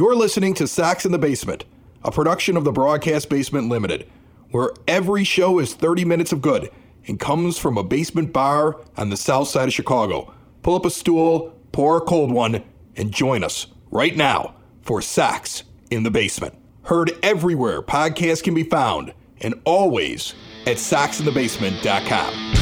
You're listening to Sox in the Basement, a production of the Broadcast Basement Limited, where every show is 30 minutes of good and comes from a basement bar on the south side of Chicago. Pull up a stool, pour a cold one, and join us right now for Sox in the Basement. Heard everywhere podcasts can be found and always at soxinthebasement.com.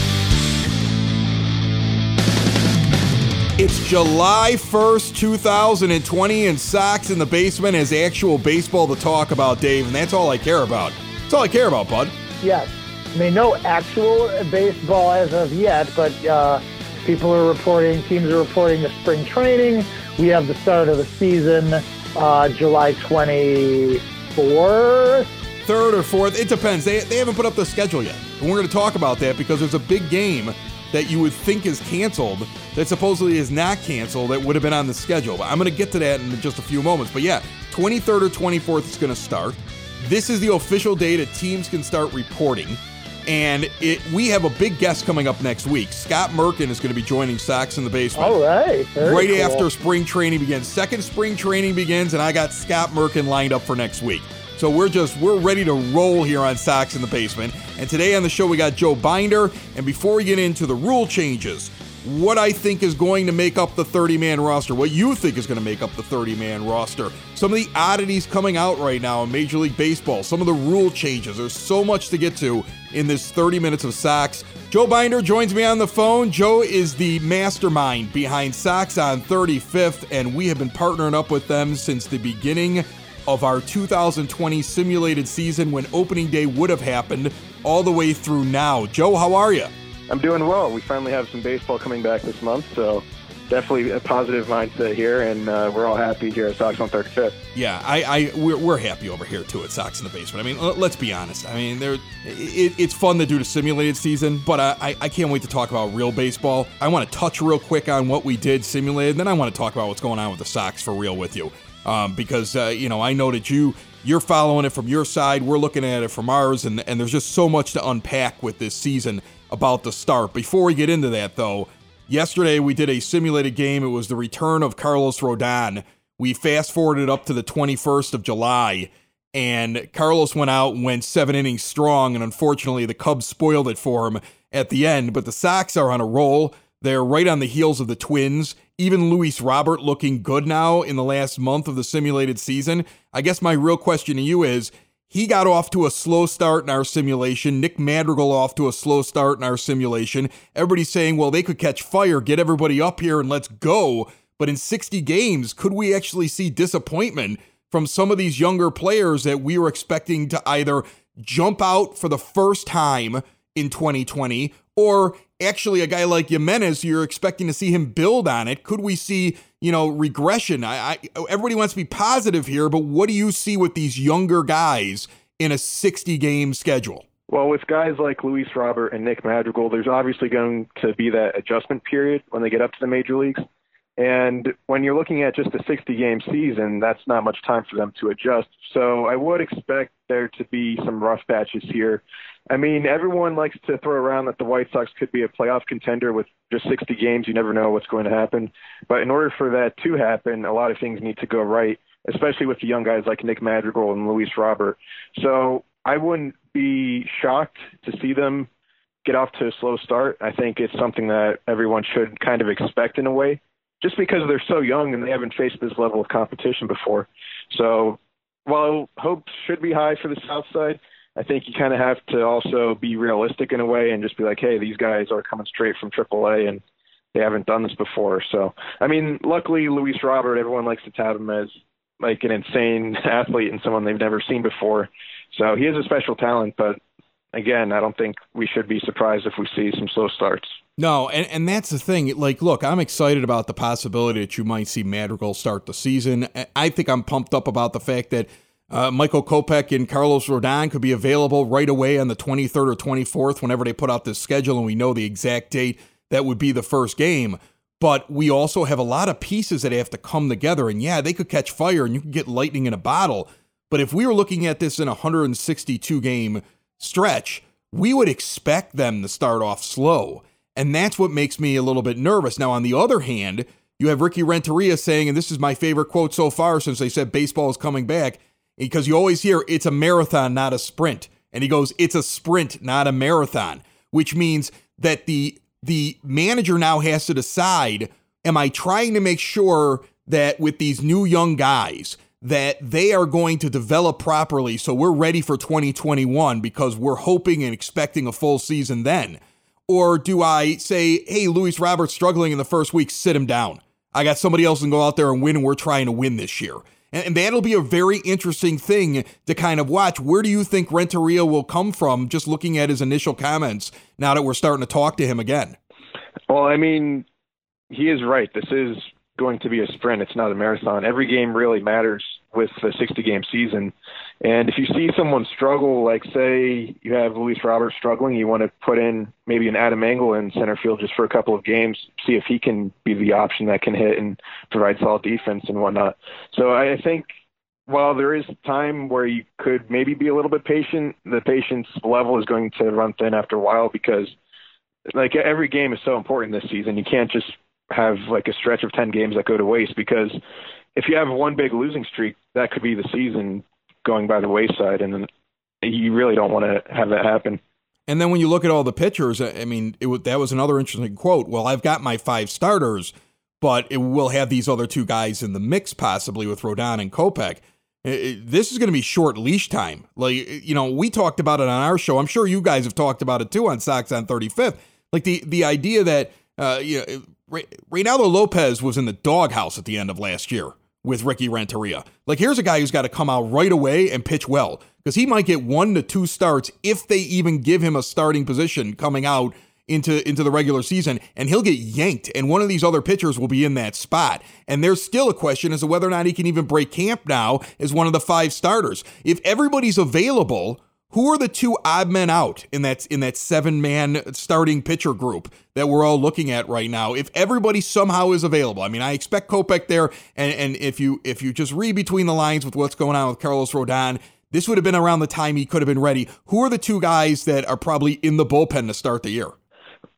It's July 1st, 2020, and Sox in the Basement has actual baseball to talk about, Dave, and that's all I care about. That's all I care about, bud. Yes. I mean, no actual baseball as of yet, but uh, people are reporting, teams are reporting the spring training. We have the start of the season uh, July 24th. Third or fourth, it depends. They, they haven't put up the schedule yet. And we're going to talk about that because there's a big game that you would think is canceled that supposedly is not canceled that would have been on the schedule. But I'm going to get to that in just a few moments. But yeah, 23rd or 24th is going to start. This is the official day that teams can start reporting. And it, we have a big guest coming up next week. Scott Merkin is going to be joining Sox in the basement. All right. right cool. after spring training begins. Second spring training begins, and I got Scott Merkin lined up for next week. So we're just we're ready to roll here on Sox in the Basement. And today on the show we got Joe Binder. And before we get into the rule changes, what I think is going to make up the 30 man roster, what you think is going to make up the 30 man roster, some of the oddities coming out right now in Major League Baseball, some of the rule changes. There's so much to get to in this 30 minutes of Sox. Joe Binder joins me on the phone. Joe is the mastermind behind Sox on 35th, and we have been partnering up with them since the beginning of our 2020 simulated season when opening day would have happened all the way through now. Joe, how are you? I'm doing well. We finally have some baseball coming back this month, so definitely a positive mindset here, and uh, we're all happy here at Sox on 35th. Yeah, I, I we're, we're happy over here too at Sox in the basement. I mean, let's be honest. I mean, there it, it's fun to do the simulated season, but I, I can't wait to talk about real baseball. I want to touch real quick on what we did simulated, then I want to talk about what's going on with the Sox for real with you um, because uh, you know I know that you you're following it from your side, we're looking at it from ours, and and there's just so much to unpack with this season about the start. Before we get into that though, yesterday we did a simulated game. It was the return of Carlos Rodon. We fast forwarded up to the 21st of July. And Carlos went out and went seven innings strong, and unfortunately, the Cubs spoiled it for him at the end. But the Sox are on a roll. They're right on the heels of the Twins even Luis Robert looking good now in the last month of the simulated season. I guess my real question to you is he got off to a slow start in our simulation. Nick Madrigal off to a slow start in our simulation. Everybody's saying, well, they could catch fire, get everybody up here, and let's go. But in 60 games, could we actually see disappointment from some of these younger players that we were expecting to either jump out for the first time in 2020 or actually a guy like Jimenez, you're expecting to see him build on it. Could we see, you know, regression? I, I, everybody wants to be positive here, but what do you see with these younger guys in a 60 game schedule? Well, with guys like Luis Robert and Nick Madrigal, there's obviously going to be that adjustment period when they get up to the major leagues. And when you're looking at just a 60 game season, that's not much time for them to adjust. So I would expect there to be some rough patches here I mean, everyone likes to throw around that the White Sox could be a playoff contender with just 60 games. You never know what's going to happen. But in order for that to happen, a lot of things need to go right, especially with the young guys like Nick Madrigal and Luis Robert. So I wouldn't be shocked to see them get off to a slow start. I think it's something that everyone should kind of expect in a way, just because they're so young and they haven't faced this level of competition before. So while hopes should be high for the South Side, I think you kind of have to also be realistic in a way and just be like, hey, these guys are coming straight from AAA and they haven't done this before. So, I mean, luckily, Luis Robert, everyone likes to tout him as like an insane athlete and someone they've never seen before. So he is a special talent, but again, I don't think we should be surprised if we see some slow starts. No, and, and that's the thing. Like, look, I'm excited about the possibility that you might see Madrigal start the season. I think I'm pumped up about the fact that uh, Michael Kopech and Carlos Rodon could be available right away on the 23rd or 24th whenever they put out this schedule and we know the exact date that would be the first game. But we also have a lot of pieces that have to come together. And yeah, they could catch fire and you could get lightning in a bottle. But if we were looking at this in a 162 game stretch, we would expect them to start off slow. And that's what makes me a little bit nervous. Now, on the other hand, you have Ricky Renteria saying, and this is my favorite quote so far since they said baseball is coming back, because you always hear it's a marathon, not a sprint. And he goes, it's a sprint, not a marathon, which means that the the manager now has to decide, am I trying to make sure that with these new young guys that they are going to develop properly so we're ready for 2021 because we're hoping and expecting a full season then? Or do I say, hey, Luis Roberts struggling in the first week, sit him down? I got somebody else can go out there and win, and we're trying to win this year. And, that'll be a very interesting thing to kind of watch. Where do you think Renteria will come from just looking at his initial comments now that we're starting to talk to him again? Well, I mean, he is right. This is going to be a sprint. It's not a marathon. Every game really matters with a 60 game season. And if you see someone struggle, like say you have Luis Roberts struggling, you want to put in maybe an Adam Engel in center field just for a couple of games, see if he can be the option that can hit and provide solid defense and whatnot. So I think while there is time where you could maybe be a little bit patient, the patience level is going to run thin after a while because like every game is so important this season. You can't just have like a stretch of 10 games that go to waste because if you have one big losing streak, that could be the season going by the wayside. And you really don't want to have that happen. And then when you look at all the pitchers, I mean, it, that was another interesting quote. Well, I've got my five starters, but it will have these other two guys in the mix possibly with Rodon and Kopech. this is going to be short leash time. Like, you know, we talked about it on our show. I'm sure you guys have talked about it too on Sox on 35th. Like the the idea that uh, you know, Reynaldo Lopez was in the doghouse at the end of last year with Ricky Renteria. Like, here's a guy who's got to come out right away and pitch well because he might get one to two starts if they even give him a starting position coming out into into the regular season and he'll get yanked and one of these other pitchers will be in that spot and there's still a question as to whether or not he can even break camp now as one of the five starters if everybody's available who are the two odd men out in that in that seven man starting pitcher group that we're all looking at right now? If everybody somehow is available, I mean, I expect Kopech there, and and if you if you just read between the lines with what's going on with Carlos Rodon, this would have been around the time he could have been ready. Who are the two guys that are probably in the bullpen to start the year?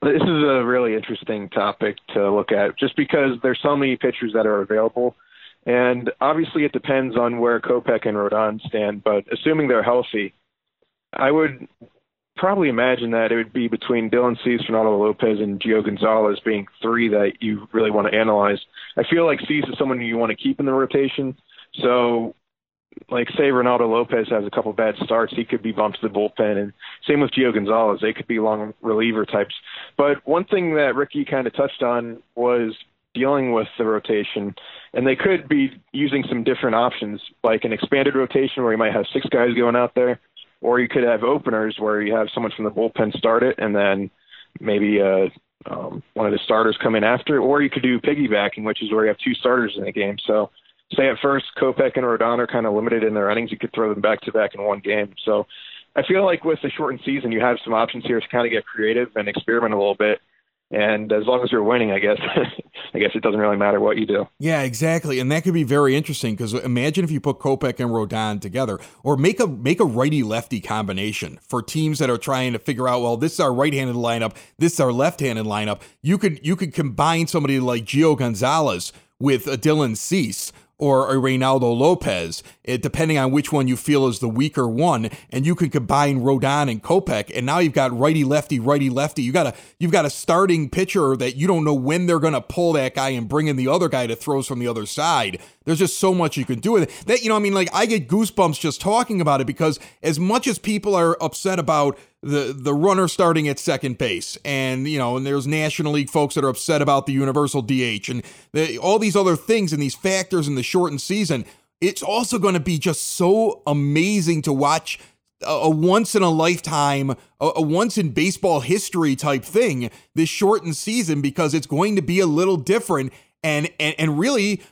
This is a really interesting topic to look at, just because there's so many pitchers that are available. And obviously, it depends on where Kopech and Rodon stand. But assuming they're healthy, I would probably imagine that it would be between Dylan Cease, Reynaldo Lopez, and Gio Gonzalez being three that you really want to analyze. I feel like Cease is someone you want to keep in the rotation. So, like, say Reynaldo Lopez has a couple bad starts, he could be bumped to the bullpen. And same with Gio Gonzalez. They could be long reliever types. But one thing that Ricky kind of touched on was dealing with the rotation. And they could be using some different options, like an expanded rotation where you might have six guys going out there or you could have openers where you have someone from the bullpen start it and then maybe uh, um, one of the starters come in after, or you could do piggybacking, which is where you have two starters in the game. So, say at first Kopech and Rodon are kind of limited in their innings, you could throw them back to back in one game. So, I feel like with the shortened season, you have some options here to kind of get creative and experiment a little bit and as long as you're winning, I guess, I guess it doesn't really matter what you do. Yeah, exactly, and that could be very interesting because imagine if you put Kopech and Rodon together, or make a make a righty lefty combination for teams that are trying to figure out, well, this is our right-handed lineup, this is our left-handed lineup. You could you could combine somebody like Gio Gonzalez with a Dylan Cease or a Reynaldo Lopez, it, depending on which one you feel is the weaker one, and you can combine Rodon and Kopech, and now you've got righty lefty, righty lefty. You got a you've got a starting pitcher that you don't know when they're going to pull that guy and bring in the other guy to throws from the other side. There's just so much you can do with it. That you know, I mean, like I get goosebumps just talking about it because as much as people are upset about the the runner starting at second base, and you know, and there's National League folks that are upset about the universal DH and the, all these other things and these factors in the shortened season. It's also going to be just so amazing to watch a, a once in a lifetime, a, a once in baseball history type thing this shortened season because it's going to be a little different and and and really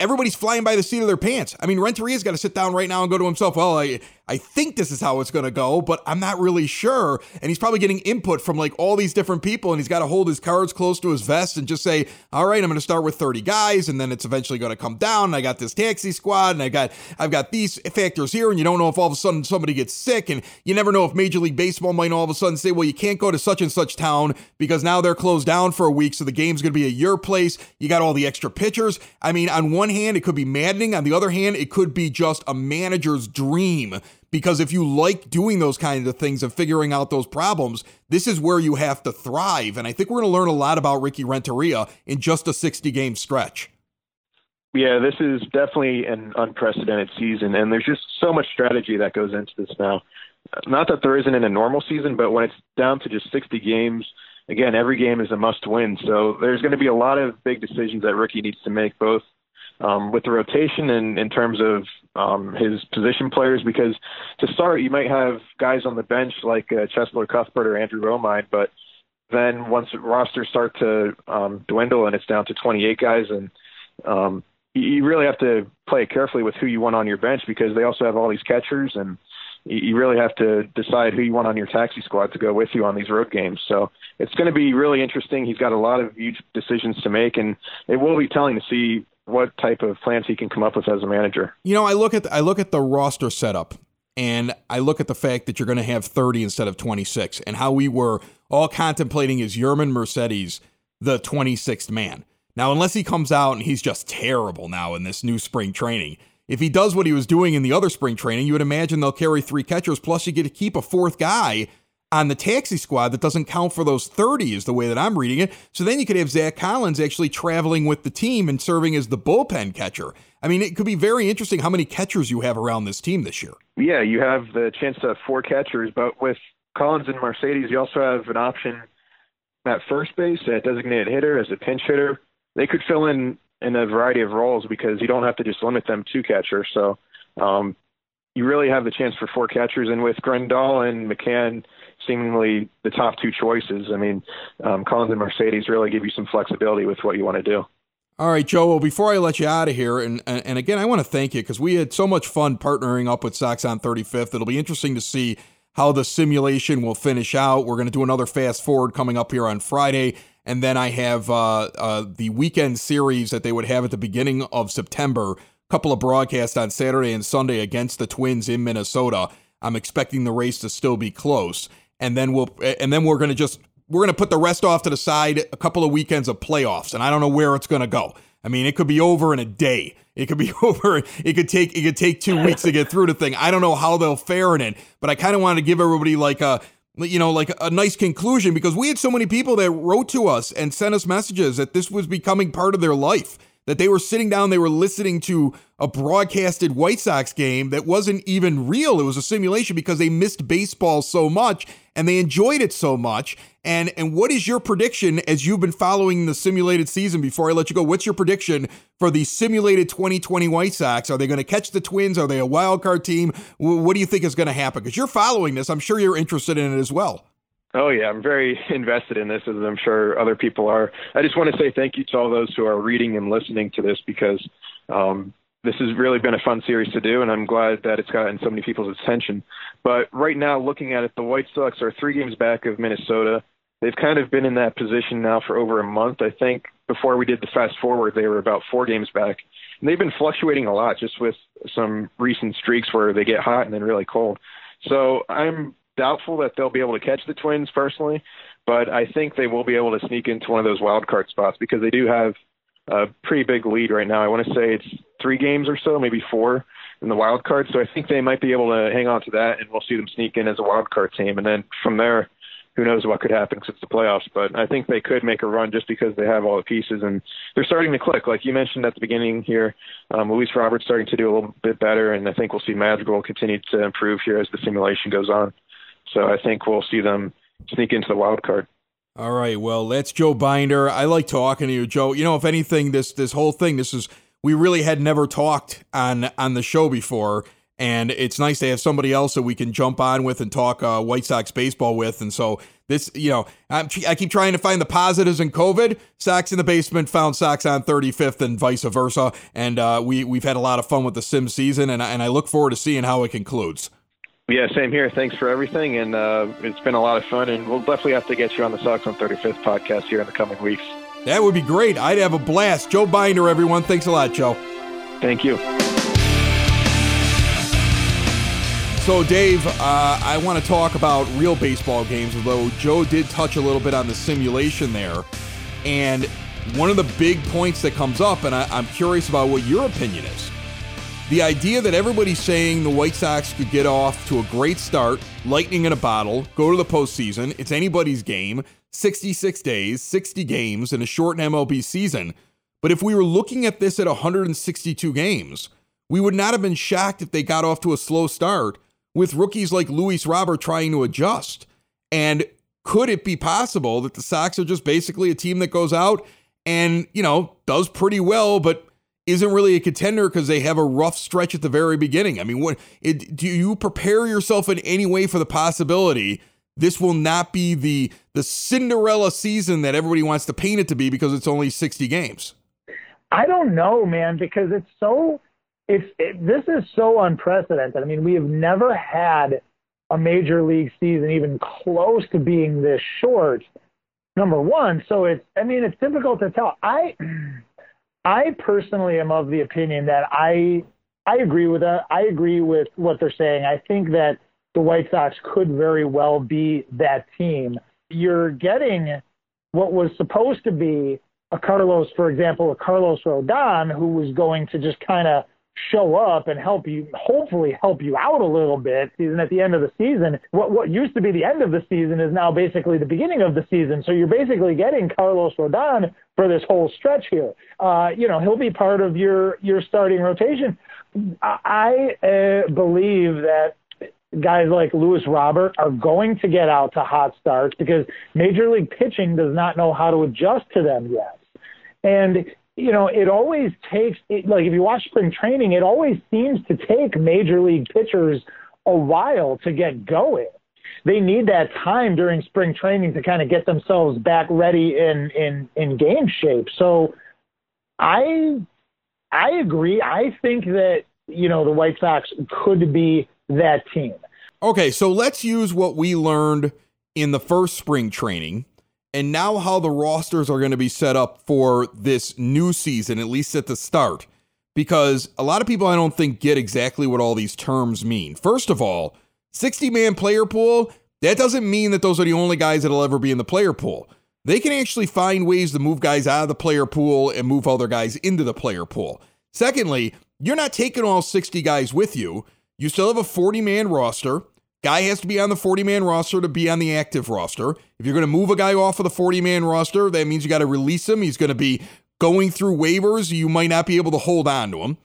everybody's flying by the seat of their pants. I mean, Renteria's got to sit down right now and go to himself, well, I, I think this is how it's going to go, but I'm not really sure. And he's probably getting input from like all these different people, and he's got to hold his cards close to his vest and just say, all right, I'm going to start with 30 guys, and then it's eventually going to come down. I got this taxi squad, and I got I've got these factors here, and you don't know if all of a sudden somebody gets sick, and you never know if Major League Baseball might all of a sudden say, well, you can't go to such and such town because now they're closed down for a week, so the game's going to be at your place. You got all the extra pitchers. I mean, on one hand, it could be maddening. On the other hand, it could be just a manager's dream because if you like doing those kinds of things and figuring out those problems, this is where you have to thrive. And I think we're going to learn a lot about Ricky Renteria in just a 60 game stretch. Yeah, this is definitely an unprecedented season, and there's just so much strategy that goes into this now. Not that there isn't in a normal season, but when it's down to just 60 games, again, every game is a must win. So there's going to be a lot of big decisions that Ricky needs to make, both um, with the rotation and in terms of um, his position players. Because to start, you might have guys on the bench like uh, Cheslor Cuthbert or Andrew Romine, but then once rosters start to um, dwindle and it's down to 28 guys, and um, you really have to play carefully with who you want on your bench because they also have all these catchers and you really have to decide who you want on your taxi squad to go with you on these road games. So it's going to be really interesting. He's got a lot of huge decisions to make, and it will be telling to see what type of plans he can come up with as a manager. You know, I look at the, I look at the roster setup, and I look at the fact that you're going to have 30 instead of 26, and how we were all contemplating is Yermin Mercedes the 26th man. Now, unless he comes out and he's just terrible now in this new spring training if he does what he was doing in the other spring training, you would imagine they'll carry three catchers. Plus, you get to keep a fourth guy on the taxi squad that doesn't count for those 30, is the way that I'm reading it. So then you could have Zach Collins actually traveling with the team and serving as the bullpen catcher. I mean, it could be very interesting how many catchers you have around this team this year. Yeah, you have the chance to have four catchers, but with Collins and Mercedes, you also have an option at first base, at designated hitter, as a pinch hitter. They could fill in in a variety of roles because you don't have to just limit them to catcher. So um, you really have the chance for four catchers, and with Grandal and McCann seemingly the top two choices, I mean, um, Collins and Mercedes really give you some flexibility with what you want to do. All right, Joe. Well, before I let you out of here, and and again, I want to thank you because we had so much fun partnering up with Sox on 35th. It'll be interesting to see how the simulation will finish out. We're going to do another fast forward coming up here on Friday. And then I have uh, uh, the weekend series that they would have at the beginning of September. A couple of broadcasts on Saturday and Sunday against the Twins in Minnesota. I'm expecting the race to still be close, and then we'll and then we're gonna just we're gonna put the rest off to the side. A couple of weekends of playoffs, and I don't know where it's gonna go. I mean, it could be over in a day. It could be over. It could take it could take two weeks to get through the thing. I don't know how they'll fare in it, but I kind of wanted to give everybody like a you know, like a nice conclusion because we had so many people that wrote to us and sent us messages that this was becoming part of their life. That they were sitting down, they were listening to a broadcasted White Sox game that wasn't even real. It was a simulation because they missed baseball so much and they enjoyed it so much. And and what is your prediction as you've been following the simulated season? Before I let you go, what's your prediction for the simulated 2020 White Sox? Are they going to catch the Twins? Are they a wild card team? What do you think is going to happen? Because you're following this, I'm sure you're interested in it as well. Oh yeah, I'm very invested in this, as I'm sure other people are. I just want to say thank you to all those who are reading and listening to this because um, this has really been a fun series to do, and I'm glad that it's gotten so many people's attention. But right now, looking at it, the White Sox are three games back of Minnesota. They've kind of been in that position now for over a month. I think before we did the fast forward, they were about four games back. And they've been fluctuating a lot just with some recent streaks where they get hot and then really cold. So I'm doubtful that they'll be able to catch the Twins personally, but I think they will be able to sneak into one of those wild card spots because they do have a pretty big lead right now. I want to say it's three games or so, maybe four in the wild card. So I think they might be able to hang on to that, and we'll see them sneak in as a wild card team. And then from there, who knows what could happen it's the playoffs. But I think they could make a run just because they have all the pieces and they're starting to click. Like you mentioned at the beginning here, um, Luis Roberts starting to do a little bit better, and I think we'll see Madrigal continue to improve here as the simulation goes on. So I think we'll see them sneak into the wild card. All right. Well, that's Joe Binder. I like talking to you, Joe. You know, if anything, this this whole thing, this is we really had never talked on on the show before, and it's nice to have somebody else that we can jump on with and talk uh, White Sox baseball with. And so this, you know, I'm, i keep trying to find the positives in COVID. Sox in the basement found Sox on 35th, and vice versa. And uh, we we've had a lot of fun with the sim season, and and I look forward to seeing how it concludes. Yeah, same here. Thanks for everything, and uh, it's been a lot of fun. And we'll definitely have to get you on the Sox on 35th podcast here in the coming weeks. That would be great. I'd have a blast. Joe Binder, everyone. Thanks a lot, Joe. Thank you. So, Dave, uh, I want to talk about real baseball games, although Joe did touch a little bit on the simulation there. And one of the big points that comes up, and I, I'm curious about what your opinion is. The idea that everybody's saying the White Sox could get off to a great start, lightning in a bottle, go to the postseason, it's anybody's game, 66 days, 60 games in a shortened MLB season. But if we were looking at this at 162 games, we would not have been shocked if they got off to a slow start with rookies like Luis Robert trying to adjust. And could it be possible that the Sox are just basically a team that goes out and, you know, does pretty well, but isn't really a contender because they have a rough stretch at the very beginning? I mean, what it, do you prepare yourself in any way for the possibility this will not be the the Cinderella season that everybody wants to paint it to be because it's only 60 games? I don't know, man, because it's so it's it, this is so unprecedented. I mean, we have never had a major league season even close to being this short. Number one, so it's I mean it's difficult to tell. I I personally am of the opinion that I I agree with that. I agree with what they're saying. I think that the White Sox could very well be that team. You're getting what was supposed to be a Carlos, for example, a Carlos Rodon, who was going to just kind of show up and help you, hopefully help you out a little bit. Season at the end of the season, what what used to be the end of the season is now basically the beginning of the season. So you're basically getting Carlos Rodon for this whole stretch here. Uh, you know, he'll be part of your your starting rotation. I uh, believe that guys like Luis Robert are going to get out to hot starts because Major League pitching does not know how to adjust to them yet. And you know, it always takes, like, if you watch spring training, it always seems to take major league pitchers a while to get going. They need that time during spring training to kind of get themselves back ready in, in, in game shape. So I, I agree. I think that, you know, the White Sox could be that team. Okay, so let's use what we learned in the first spring training and now how the rosters are going to be set up for this new season, at least at the start. Because a lot of people I don't think get exactly what all these terms mean. First of all, 60 man player pool, that doesn't mean that those are the only guys that'll ever be in the player pool. They can actually find ways to move guys out of the player pool and move other guys into the player pool. Secondly, you're not taking all 60 guys with you. You still have a 40 man roster. Guy has to be on the 40 man roster to be on the active roster. If you're going to move a guy off of the 40 man roster, that means you got to release him. He's going to be going through waivers. You might not be able to hold on to him.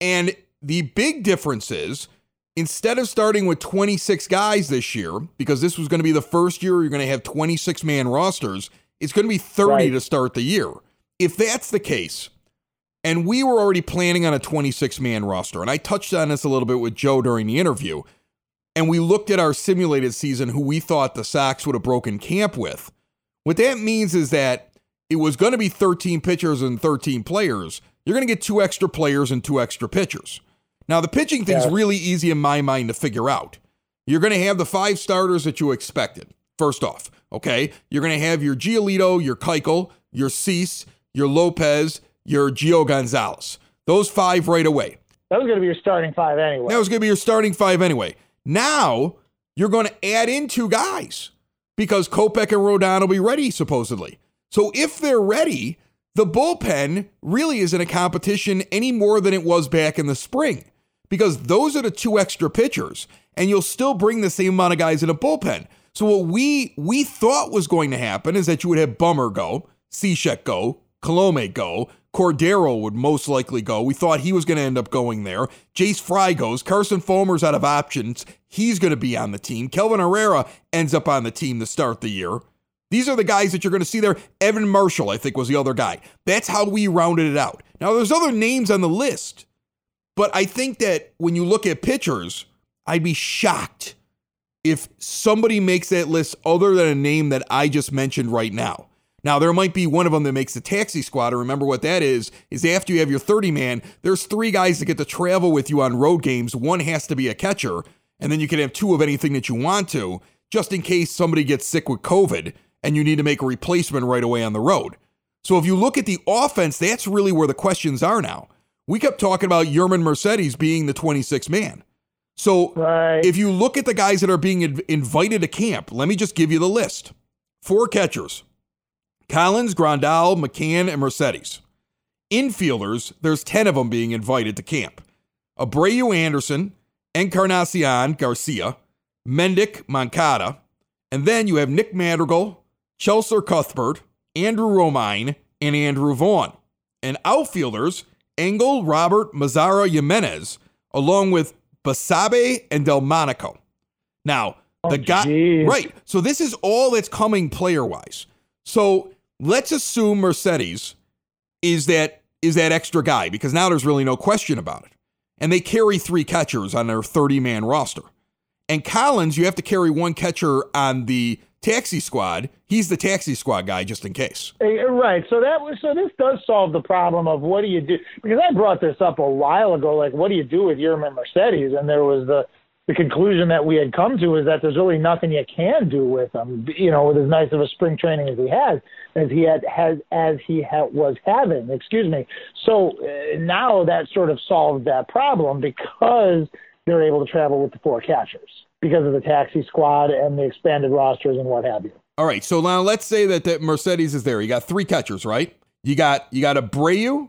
And the big difference is instead of starting with 26 guys this year, because this was going to be the first year you're going to have 26 man rosters, it's going to be 30 right. to start the year. If that's the case, and we were already planning on a 26 man roster, and I touched on this a little bit with Joe during the interview and we looked at our simulated season who we thought the Sox would have broken camp with. What that means is that it was going to be 13 pitchers and 13 players. You're going to get two extra players and two extra pitchers. Now, the pitching thing's yeah. really easy in my mind to figure out. You're going to have the five starters that you expected, first off. Okay. You're going to have your Giolito, your Keuchel, your Cease, your Lopez, your Gio Gonzalez. Those five right away. That was going to be your starting five anyway. That was going to be your starting five anyway. Now you're going to add in two guys because Kopech and Rodon will be ready, supposedly. So if they're ready, the bullpen really isn't a competition any more than it was back in the spring because those are the two extra pitchers, and you'll still bring the same amount of guys in a bullpen. So what we we thought was going to happen is that you would have Bummer go, Cishek go, Colome go, Cordero would most likely go. We thought he was going to end up going there. Jace Fry goes. Carson Fulmer's out of options. He's going to be on the team. Kelvin Herrera ends up on the team to start the year. These are the guys that you're going to see there. Evan Marshall, I think, was the other guy. That's how we rounded it out. Now, there's other names on the list, but I think that when you look at pitchers, I'd be shocked if somebody makes that list other than a name that I just mentioned right now. Now, there might be one of them that makes the taxi squad. And remember what that is, is after you have your 30 man, there's three guys that get to travel with you on road games. One has to be a catcher. And then you can have two of anything that you want to, just in case somebody gets sick with COVID and you need to make a replacement right away on the road. So if you look at the offense, that's really where the questions are now. We kept talking about Yermin Mercedes being the 26th man. So Right. if you look at the guys that are being inv- invited to camp, let me just give you the list. Four catchers Collins, Grandal, McCann, and Mercedes. Infielders, there's 10 of them being invited to camp. Abreu Anderson, Encarnacion Garcia, Mendick Moncada, and then you have Nick Madrigal, Cheslor Cuthbert, Andrew Romine, and Andrew Vaughn. And outfielders, Engel, Robert, Mazara, Jimenez, along with Basabe and Delmonico. Now, oh, the guy, right? So this is all that's coming player wise. So let's assume Mercedes is that is that extra guy because now there's really no question about it. And they carry three catchers on their 30 man roster. And Collins, you have to carry one catcher on the taxi squad. He's the taxi squad guy just in case. Eh, Right. So that was so this does solve the problem of what do you do because I brought this up a while ago. Like, what do you do with Yermin Mercedes? And there was the the conclusion that we had come to is that there's really nothing you can do with him. You know, with as nice of a spring training as he has, as he had has as he was having. Excuse me. So uh, now that sort of solved that problem because they're able to travel with the four catchers because of the taxi squad and the expanded rosters and what have you. All right, so now let's say that, that Mercedes is there. You got three catchers, right? You got you got Abreu,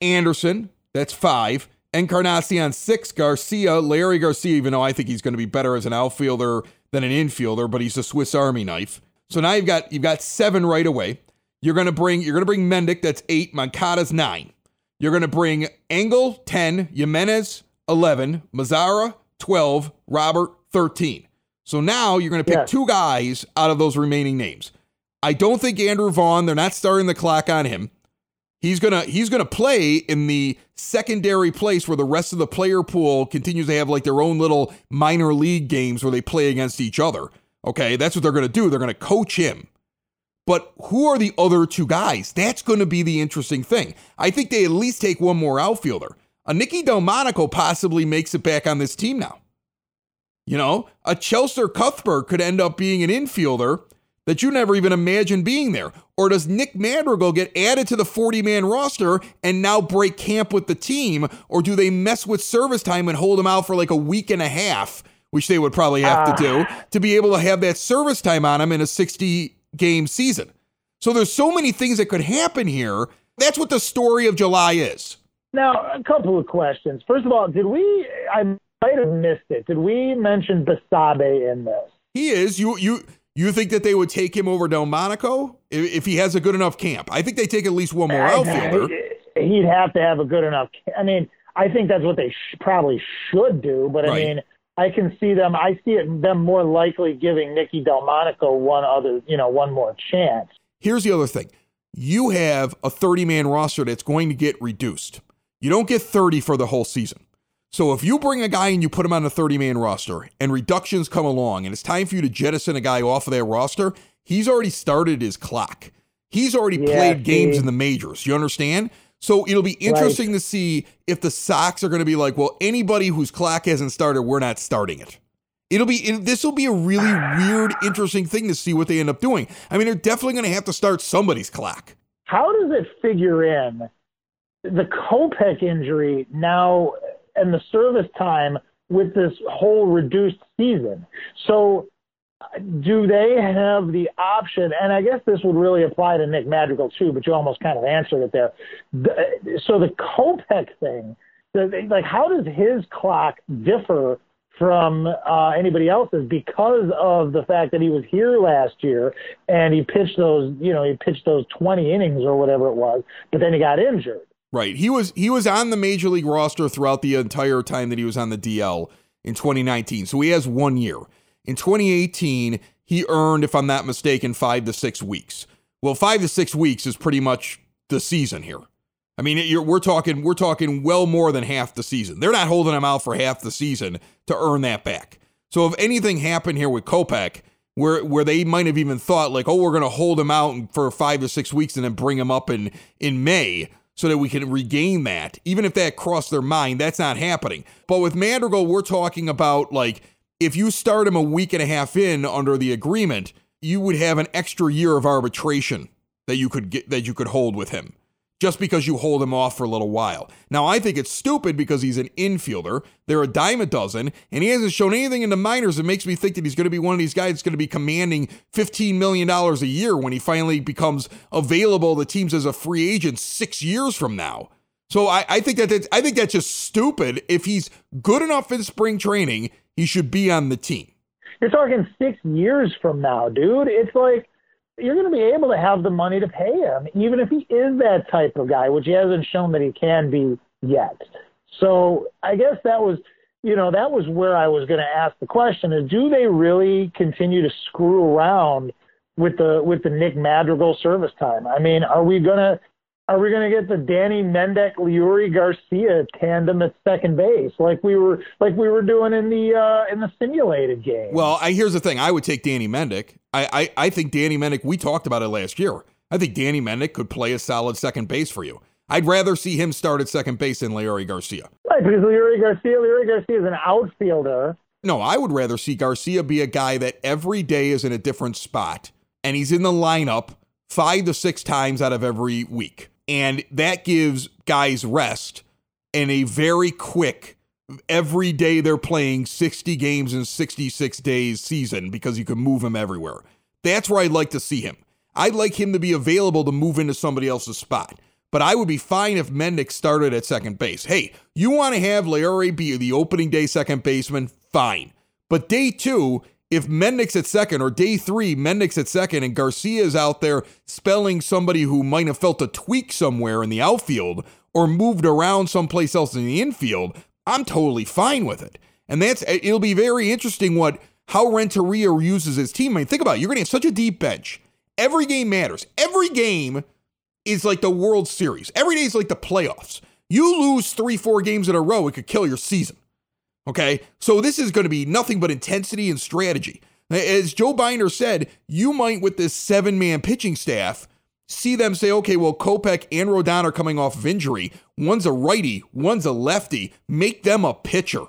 Anderson, that's five, Encarnacion six, Garcia, Larry Garcia, even though I think he's going to be better as an outfielder than an infielder, but he's a Swiss Army knife. So now you've got you've got seven right away. You're gonna bring you're gonna bring Mendick, that's eight, Moncada's nine. You're gonna bring Engel, 10, Jimenez, 11, Mazara, 12, Robert, 13. So now you're gonna pick two guys out of those remaining names. I don't think Andrew Vaughn, they're not starting the clock on him. He's gonna he's gonna play in the secondary place where the rest of the player pool continues to have like their own little minor league games where they play against each other. Okay, that's what they're gonna do. They're gonna coach him. But who are the other two guys? That's to be the interesting thing. I think they at least take one more outfielder. A Nicky Delmonico possibly makes it back on this team now. You know, a Cheslor Cuthbert could end up being an infielder that you never even imagined being there. Or does Nick Madrigal get added to the 40 man roster and now break camp with the team? Or do they mess with service time and hold him out for like a week and a half, which they would probably have to ah. do, to be able to have that service time on him in a 60 game season? So there's so many things that could happen here. That's what the story of July is. Now, a couple of questions. First of all, did we? I might have missed it. Did we mention Basabe in this? He is. You you you think that they would take him over Delmonico if, if he has a good enough camp? I think they take at least one more uh, outfielder. He'd have to have a good enough. I mean, I think that's what they sh- probably should do. But I Right. mean, I can see them. I see it them more likely giving Nicky Delmonico one other, you know, one more chance. Here's the other thing. You have a 30 man roster that's going to get reduced. You don't get 30 for the whole season. So if you bring a guy and you put him on a 30 man roster and reductions come along and it's time for you to jettison a guy off of that roster, he's already started his clock. He's already Yeah, played games in the majors. You understand? So it'll be interesting to see if the Sox are going to be like, well, anybody whose clock hasn't started, we're not starting it. It'll be it, this will be a really weird, interesting thing to see what they end up doing. I mean, they're definitely going to have to start somebody's clock. How does it figure in the Kopech injury now and the service time with this whole reduced season? So, do they have the option? And I guess this would really apply to Nick Madrigal too, but you almost kind of answered it there. So the Kopech thing, like, how does his clock differ? From uh, anybody else's because of the fact that he was here last year and he pitched those, you know, he pitched those 20 innings or whatever it was, but then he got injured. Right. He was he was on the major league roster throughout the entire time that he was on the DL in 2019. So he has one year. In 2018, he earned, if I'm not mistaken, five to six weeks. Well, five to six weeks is pretty much the season here. I mean, we're talking we're talking well more than half the season. They're not holding him out for half the season to earn that back. So if anything happened here with Kopech, where where they might have even thought like, oh, we're going to hold him out for five to six weeks and then bring him up in in May so that we can regain that. Even if that crossed their mind, that's not happening. But with Madrigal, we're talking about like if you start him a week and a half in under the agreement, you would have an extra year of arbitration that you could get that you could hold with him just because you hold him off for a little while. Now, I think it's stupid because he's an infielder. They're a dime a dozen, and he hasn't shown anything in the minors that makes me think that he's going to be one of these guys that's going to be commanding $15 million a year when he finally becomes available to the teams as a free agent six years from now. So I, I think that I think that's just stupid. If he's good enough in spring training, he should be on the team. You're talking six years from now, dude. It's like you're going to be able to have the money to pay him, even if he is that type of guy, which he hasn't shown that he can be yet. So I guess that was, you know, that was where I was going to ask the question: is do they really continue to screw around with the with the Nick Madrigal service time? I mean, are we going to are we to get the Danny Mendick, Leury Garcia tandem at second base like we were like we were doing in the uh, in the simulated game? Well, I, here's the thing: I would take Danny Mendick. I, I I think Danny Mendick. We talked about it last year. I think Danny Mendick could play a solid second base for you. I'd rather see him start at second base than Leury Garcia. Right, because Leury Garcia, Leury Garcia is an outfielder. No, I would rather see Garcia be a guy that every day is in a different spot and he's in the lineup five to six times out of every week. And that gives guys rest and a very quick, every day they're playing 60 games in 66 days season because you can move him everywhere. That's where I'd like to see him. I'd like him to be available to move into somebody else's spot. But I would be fine if Mendick started at second base. Hey, you want to have Leury be the opening day second baseman? Fine. But day two, if Mendick's at second or day three, Mendick's at second and Garcia is out there spelling somebody who might have felt a tweak somewhere in the outfield or moved around someplace else in the infield, I'm totally fine with it. And that's it'll be very interesting what how Renteria uses his team. I mean, think about it. You're gonna have such a deep bench. Every game matters. Every game is like the World Series. Every day is like the playoffs. You lose three, four games in a row, it could kill your season. Okay. So this is going to be nothing but intensity and strategy. As Joe Binder said, you might, with this seven man pitching staff, see them say, okay, well, Kopech and Rodon are coming off of injury. One's a righty, one's a lefty. Make them a pitcher.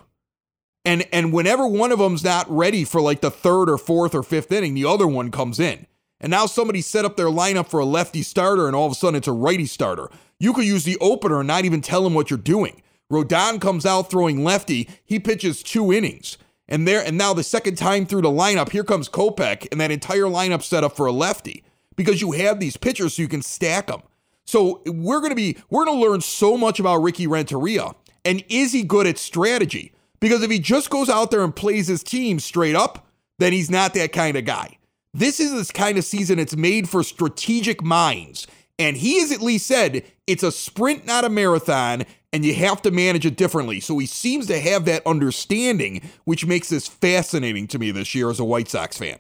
And, and whenever one of them's not ready for like the third or fourth or fifth inning, the other one comes in. And now somebody set up their lineup for a lefty starter, and all of a sudden it's a righty starter. You could use the opener and not even tell him what you're doing. Rodon comes out throwing lefty. He pitches two innings. And there and now the second time through the lineup, here comes Kopech, and that entire lineup set up for a lefty because you have these pitchers so you can stack them. So we're gonna be we're gonna learn so much about Ricky Renteria. And is he good at strategy? Because if he just goes out there and plays his team straight up, then he's not that kind of guy. This is this kind of season it's made for strategic minds. And he has at least said it's a sprint, not a marathon, and you have to manage it differently. So he seems to have that understanding, which makes this fascinating to me this year as a White Sox fan.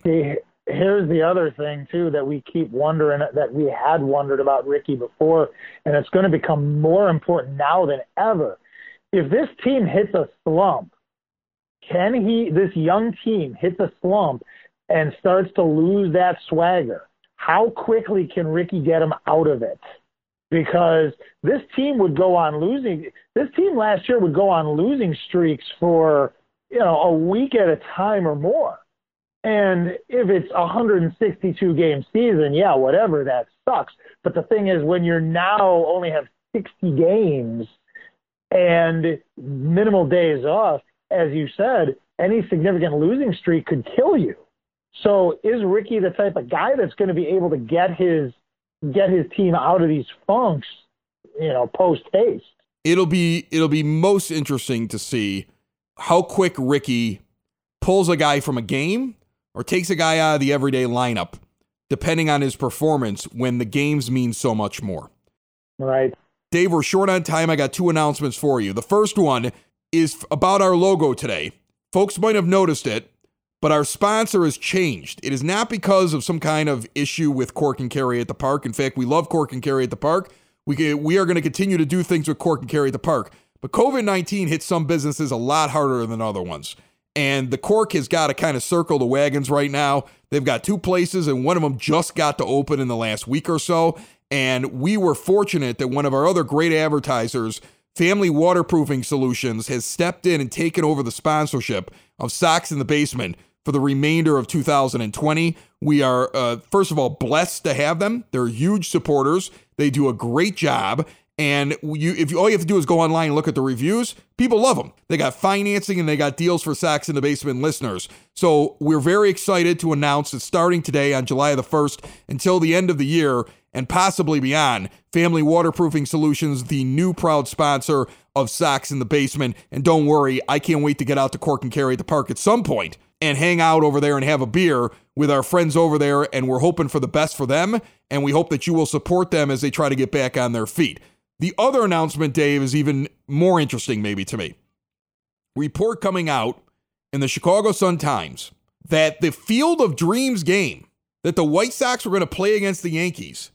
Here's the other thing too that we keep wondering that we had wondered about Ricky before, and it's going to become more important now than ever. If this team hits a slump, can he? This young team hits a slump and starts to lose that swagger. How quickly can Ricky get him out of it? because this team would go on losing. This team last year would go on losing streaks for you know a week at a time or more. And if it's a 162 game season, yeah, whatever, that sucks. But the thing is, when you're now only have 60 games and minimal days off, as you said, any significant losing streak could kill you. So is Ricky the type of guy that's going to be able to get his get his team out of these funks, you know, post haste. It'll be it'll be most interesting to see how quick Ricky pulls a guy from a game or takes a guy out of the everyday lineup, depending on his performance when the games mean so much more. Right. Dave, we're short on time. I got two announcements for you. The first one is about our logo today. Folks might have noticed it. But our sponsor has changed. It is not because of some kind of issue with Cork and Kerry at the park. In fact, we love Cork and Kerry at the park. We, we are going to continue to do things with Cork and Kerry at the park. But COVID 19 hit some businesses a lot harder than other ones. And the Cork has got to kind of circle the wagons right now. They've got two places, and one of them just got to open in the last week or so. And we were fortunate that one of our other great advertisers Family Waterproofing Solutions has stepped in and taken over the sponsorship of Sox in the Basement for the remainder of 2020. We are, uh, first of all, blessed to have them. They're huge supporters. They do a great job. And you, if you, all you have to do is go online and look at the reviews, people love them. They got financing and they got deals for Sox in the Basement listeners. So we're very excited to announce that starting today on July the 1st until the end of the year and possibly beyond, Family Waterproofing Solutions, the new proud sponsor of Sox in the Basement. And don't worry, I can't wait to get out to Cork and Kerry at the park at some point and hang out over there and have a beer with our friends over there. And we're hoping for the best for them. And we hope that you will support them as they try to get back on their feet. The other announcement, Dave, is even more interesting, maybe to me. Report coming out in the Chicago Sun Times that the Field of Dreams game that the White Sox were going to play against the Yankees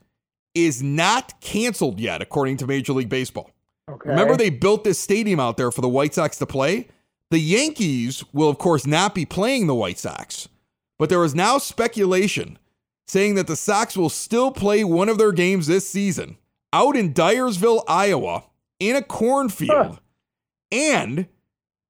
is not canceled yet, according to Major League Baseball. Okay. Remember, they built this stadium out there for the White Sox to play? The Yankees will, of course, not be playing the White Sox, but there is now speculation saying that the Sox will still play one of their games this season out in Dyersville, Iowa, in a cornfield. Huh. And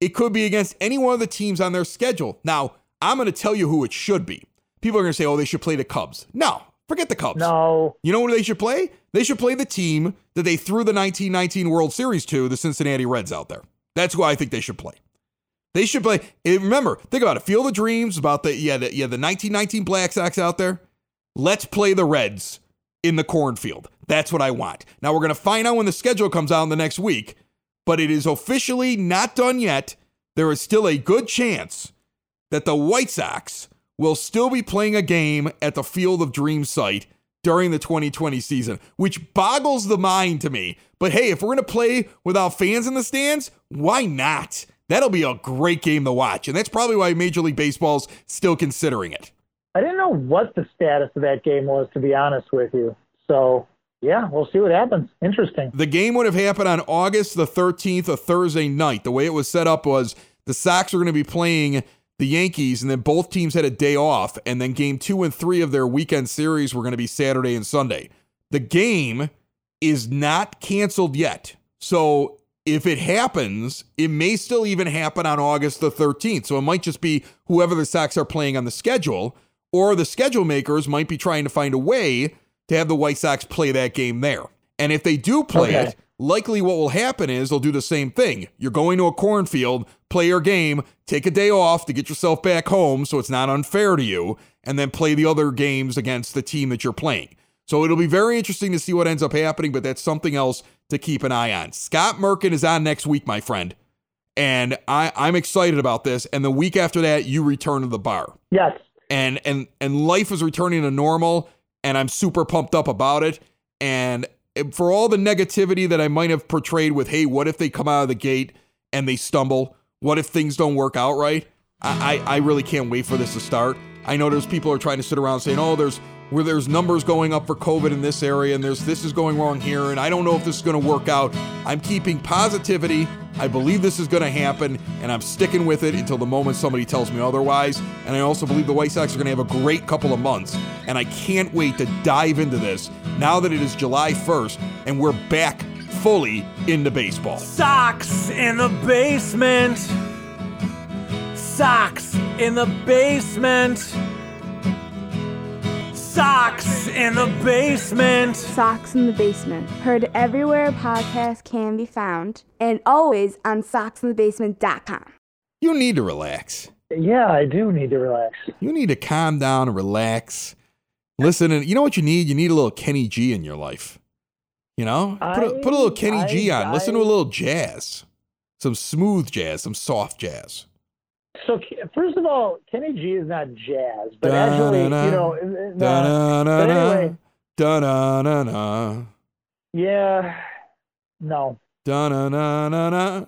it could be against any one of the teams on their schedule. Now, I'm going to tell you who it should be. People are going to say, oh, they should play the Cubs. No, forget the Cubs. No. You know what they should play? They should play the team that they threw the 1919 World Series to, the Cincinnati Reds out there. That's who I think they should play. They should play. Remember, think about it. Field of Dreams about the yeah, the, yeah, the 1919 Black Sox out there. Let's play the Reds in the cornfield. That's what I want. Now we're going to find out when the schedule comes out in the next week, but it is officially not done yet. There is still a good chance that the White Sox will still be playing a game at the Field of Dreams site during the 2020 season, which boggles the mind to me. But hey, if we're going to play without fans in the stands, why not? That'll be a great game to watch. And that's probably why Major League Baseball's still considering it. I didn't know what the status of that game was, to be honest with you. So, yeah, we'll see what happens. Interesting. The game would have happened on August the 13th, a Thursday night. The way it was set up was the Sox are going to be playing the Yankees, and then both teams had a day off, and then game two and three of their weekend series were going to be Saturday and Sunday. The game is not canceled yet. So if it happens, it may still even happen on August the 13th. So it might just be whoever the Sox are playing on the schedule, or the schedule makers might be trying to find a way to have the White Sox play that game there. And if they do play Okay. it, likely what will happen is they'll do the same thing. You're going to a cornfield, play your game, take a day off to get yourself back home so it's not unfair to you, and then play the other games against the team that you're playing. So it'll be very interesting to see what ends up happening, but that's something else to keep an eye on. Scott Merkin is on next week, my friend. And I, I'm excited about this. And the week after that, you return to the bar Yes. And and and life is returning to normal and i'm super pumped up about it. And for all the negativity that i might have portrayed with hey what if they come out of the gate and they stumble? What if things don't work out right? I i, I really can't wait for this to start. I know there's people are trying to sit around saying oh there's where there's numbers going up for covid in this area and there's this is going wrong here and i don't know if this is going to work out i'm keeping positivity I believe this is going to happen, and I'm sticking with it until the moment somebody tells me otherwise. And I also believe the White Sox are going to have a great couple of months, and I can't wait to dive into this now that it is July 1st and we're back fully into baseball. Sox in the basement. Sox in the basement. Sox in the basement. Sox in the Basement. Heard everywhere a podcast can be found, and always on soxinthebasement.com. You need to relax. Yeah, I do need to relax. You need to calm down and relax. Listen, and you know what you need? You need a little Kenny G in your life. You know, put a, put a little Kenny G I- on. Listen to a little jazz, some smooth jazz, some soft jazz. So, first of all, Kenny G is not jazz, but Da, actually, da, you know, uh, uh, Da but anyway, da da na na yeah, no. da na na na na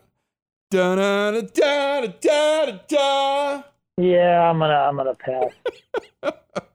da na da da da da da. Yeah, I'm gonna, I'm gonna pass.